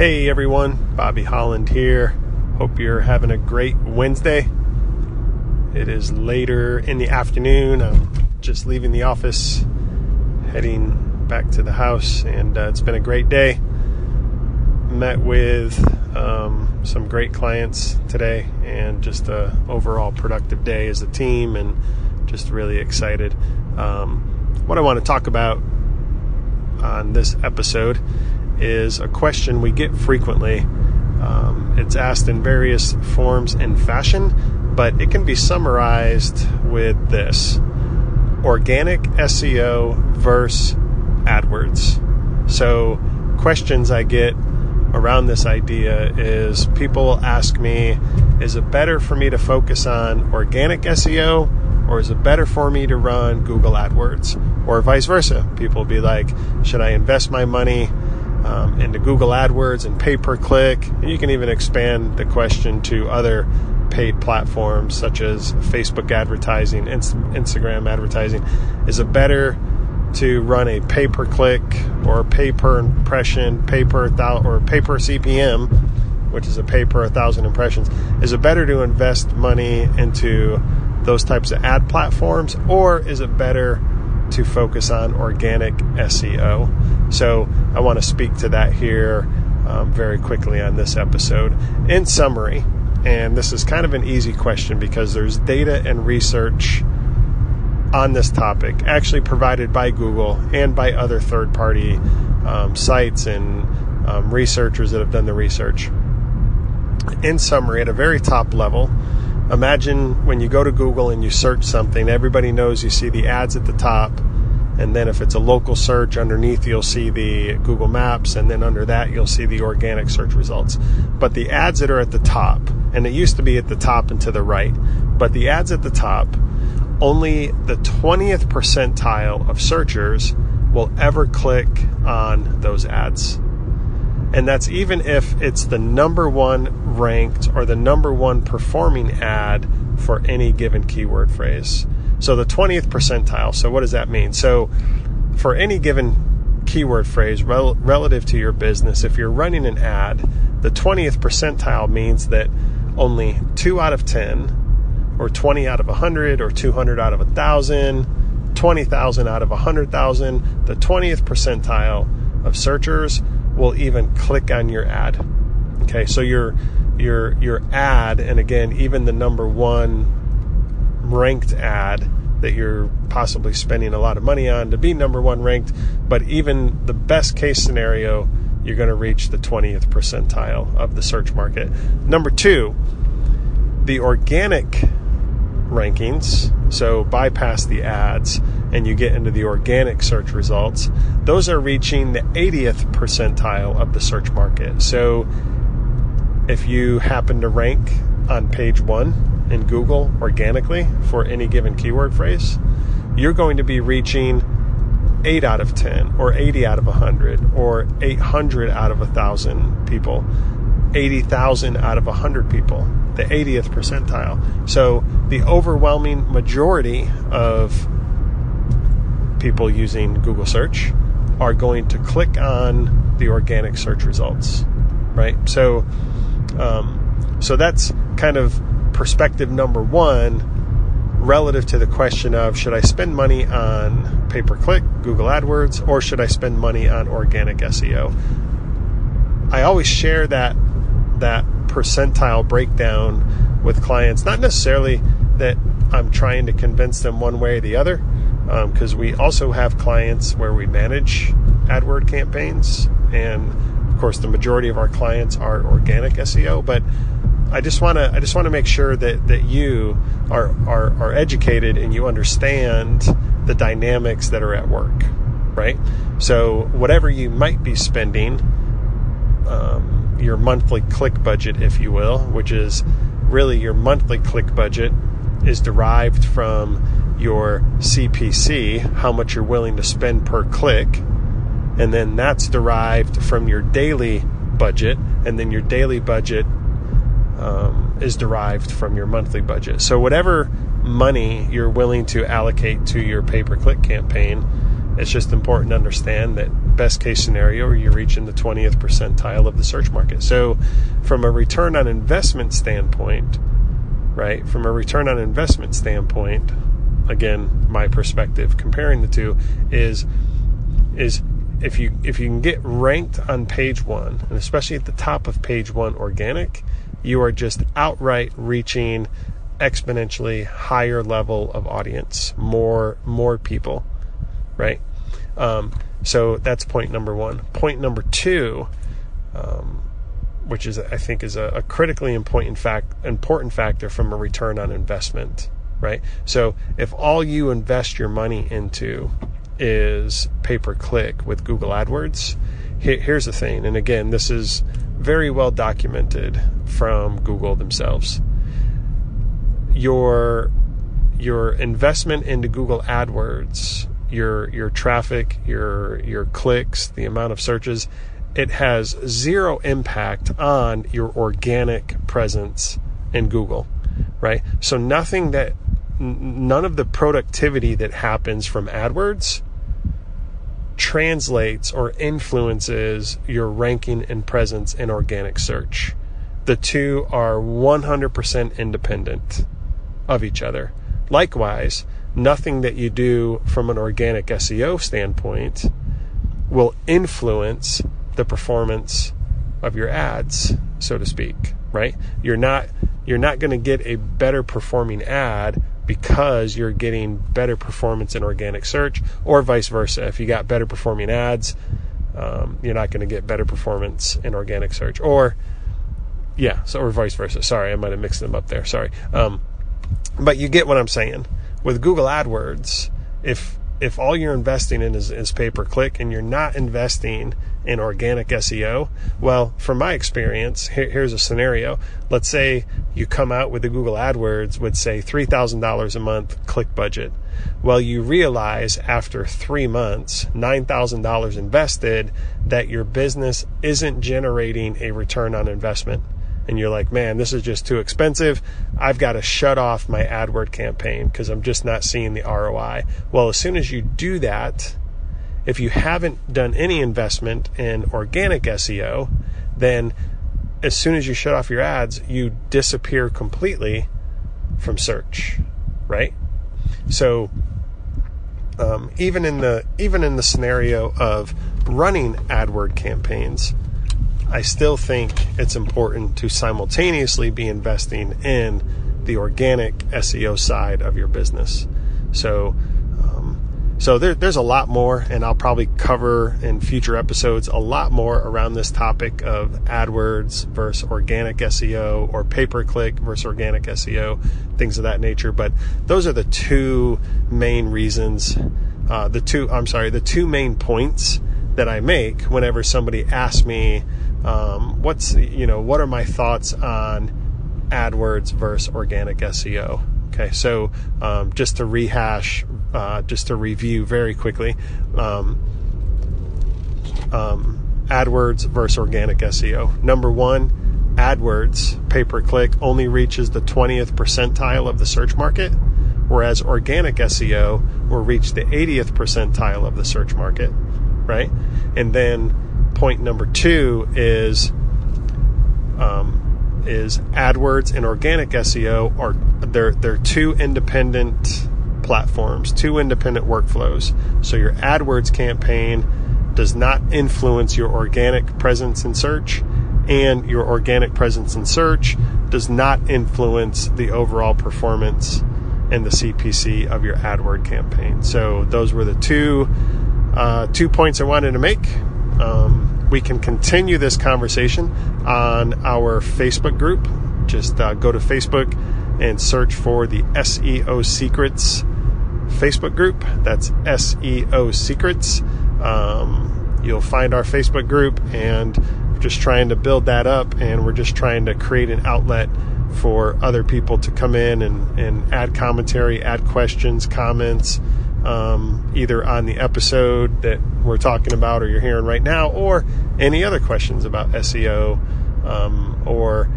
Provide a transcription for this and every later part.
Hey everyone, Bobby Holland here. Hope you're having a great Wednesday. It is later in the afternoon. I'm just leaving the office, heading back to the house, and uh, it's been a great day. Met with um, some great clients today, and just a overall productive day as a team, and just really excited. Um, what I want to talk about on this episode is a question we get frequently. Um, it's asked in various forms and fashion, but it can be summarized with this organic SEO versus AdWords. So, questions I get around this idea is people will ask me, is it better for me to focus on organic SEO or is it better for me to run Google AdWords? Or vice versa. People will be like, should I invest my money um, into Google AdWords and pay per click. You can even expand the question to other paid platforms such as Facebook advertising, Instagram advertising. Is it better to run a pay per click or pay per impression, pay per thou- or pay per CPM, which is a pay per thousand impressions? Is it better to invest money into those types of ad platforms, or is it better to focus on organic SEO. So I want to speak to that here um, very quickly on this episode. In summary, and this is kind of an easy question because there's data and research on this topic actually provided by Google and by other third party um, sites and um, researchers that have done the research. In summary, at a very top level, imagine when you go to Google and you search something, everybody knows you see the ads at the top. And then if it's a local search underneath, you'll see the Google Maps. And then under that, you'll see the organic search results. But the ads that are at the top, and it used to be at the top and to the right, but the ads at the top, only the 20th percentile of searchers will ever click on those ads. And that's even if it's the number one ranked or the number one performing ad for any given keyword phrase. So the 20th percentile. So what does that mean? So for any given keyword phrase rel- relative to your business, if you're running an ad, the 20th percentile means that only 2 out of 10 or 20 out of 100 or 200 out of 1000, 20,000 out of 100,000, the 20th percentile of searchers will even click on your ad. Okay, so your your your ad, and again, even the number one ranked ad that you're possibly spending a lot of money on to be number one ranked, but even the best case scenario, you're going to reach the 20th percentile of the search market. Number two, the organic rankings, so bypass the ads and you get into the organic search results, those are reaching the 80th percentile of the search market. So if you happen to rank on page one in Google organically for any given keyword phrase, you're going to be reaching 8 out of 10 or 80 out of 100 or 800 out of 1,000 people, 80,000 out of 100 people the 80th percentile. So the overwhelming majority of people using Google search are going to click on the organic search results, right? So, um, so that's kind of perspective number one relative to the question of should I spend money on pay per click, Google AdWords, or should I spend money on organic SEO? I always share that that percentile breakdown with clients. Not necessarily that I'm trying to convince them one way or the other, because um, we also have clients where we manage AdWord campaigns, and of course, the majority of our clients are organic SEO. But I just want to I just want to make sure that that you are, are are educated and you understand the dynamics that are at work, right? So whatever you might be spending. Um, your monthly click budget, if you will, which is really your monthly click budget is derived from your CPC, how much you're willing to spend per click, and then that's derived from your daily budget, and then your daily budget um, is derived from your monthly budget. So, whatever money you're willing to allocate to your pay per click campaign It's just important to understand that best case scenario, you're reaching the 20th percentile of the search market. So, from a return on investment standpoint, right? From a return on investment standpoint, again, my perspective comparing the two is is if you if you can get ranked on page one, and especially at the top of page one organic, you are just outright reaching exponentially higher level of audience, more more people, right? Um, so that's point number one. Point number two, um, which is I think is a, a critically important fact important factor from a return on investment, right? So if all you invest your money into is pay per click with Google AdWords. Here's the thing, and again, this is very well documented from Google themselves. Your your investment into Google AdWords, your your traffic, your your clicks, the amount of searches, it has zero impact on your organic presence in Google, right? So nothing that none of the productivity that happens from AdWords translates or influences your ranking and presence in organic search. The two are 100% independent of each other. Likewise, nothing that you do from an organic SEO standpoint will influence the performance of your ads, so to speak, right? You're not you're not going to get a better performing ad because you're getting better performance in organic search, or vice versa. If you got better performing ads, um, you're not going to get better performance in organic search, or yeah, so or vice versa. Sorry, I might have mixed them up there. Sorry, um, but you get what I'm saying. With Google AdWords, if if all you're investing in is, is pay per click and you're not investing in organic SEO, well, from my experience, here, here's a scenario. Let's say you come out with the Google AdWords with, say, $3,000 a month click budget. Well, you realize after three months, $9,000 invested, that your business isn't generating a return on investment and you're like, man, this is just too expensive. I've got to shut off my AdWord campaign because I'm just not seeing the ROI. Well, as soon as you do that, if you haven't done any investment in organic SEO, then as soon as you shut off your ads, you disappear completely from search, right? So um, even in the even in the scenario of running AdWord campaigns, I still think it's important to simultaneously be investing in the organic SEO side of your business. So, um, so there, there's a lot more, and I'll probably cover in future episodes a lot more around this topic of AdWords versus organic SEO or pay per click versus organic SEO, things of that nature. But those are the two main reasons. Uh, the two, I'm sorry, the two main points that I make whenever somebody asks me um, what's you know what are my thoughts on AdWords versus organic SEO? Okay, so um, just to rehash, uh, just to review very quickly, um, um AdWords versus organic SEO. Number one, AdWords pay per click only reaches the 20th percentile of the search market, whereas organic SEO will reach the 80th percentile of the search market, right? And then point number two is um, is AdWords and organic SEO are they're they're two independent platforms, two independent workflows. So your AdWords campaign does not influence your organic presence in search, and your organic presence in search does not influence the overall performance and the CPC of your AdWord campaign. So those were the two uh, two points I wanted to make. Um, we can continue this conversation on our Facebook group. Just uh, go to Facebook and search for the SEO Secrets Facebook group. That's SEO Secrets. Um, you'll find our Facebook group, and we're just trying to build that up, and we're just trying to create an outlet for other people to come in and, and add commentary, add questions, comments um, either on the episode that we're talking about or you're hearing right now, or any other questions about SEO um, or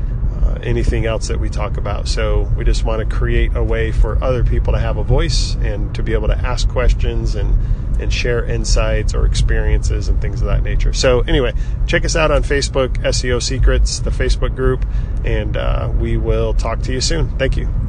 uh, anything else that we talk about. So we just want to create a way for other people to have a voice and to be able to ask questions and and share insights or experiences and things of that nature. So, anyway, check us out on Facebook, SEO Secrets, the Facebook group, and uh, we will talk to you soon. Thank you.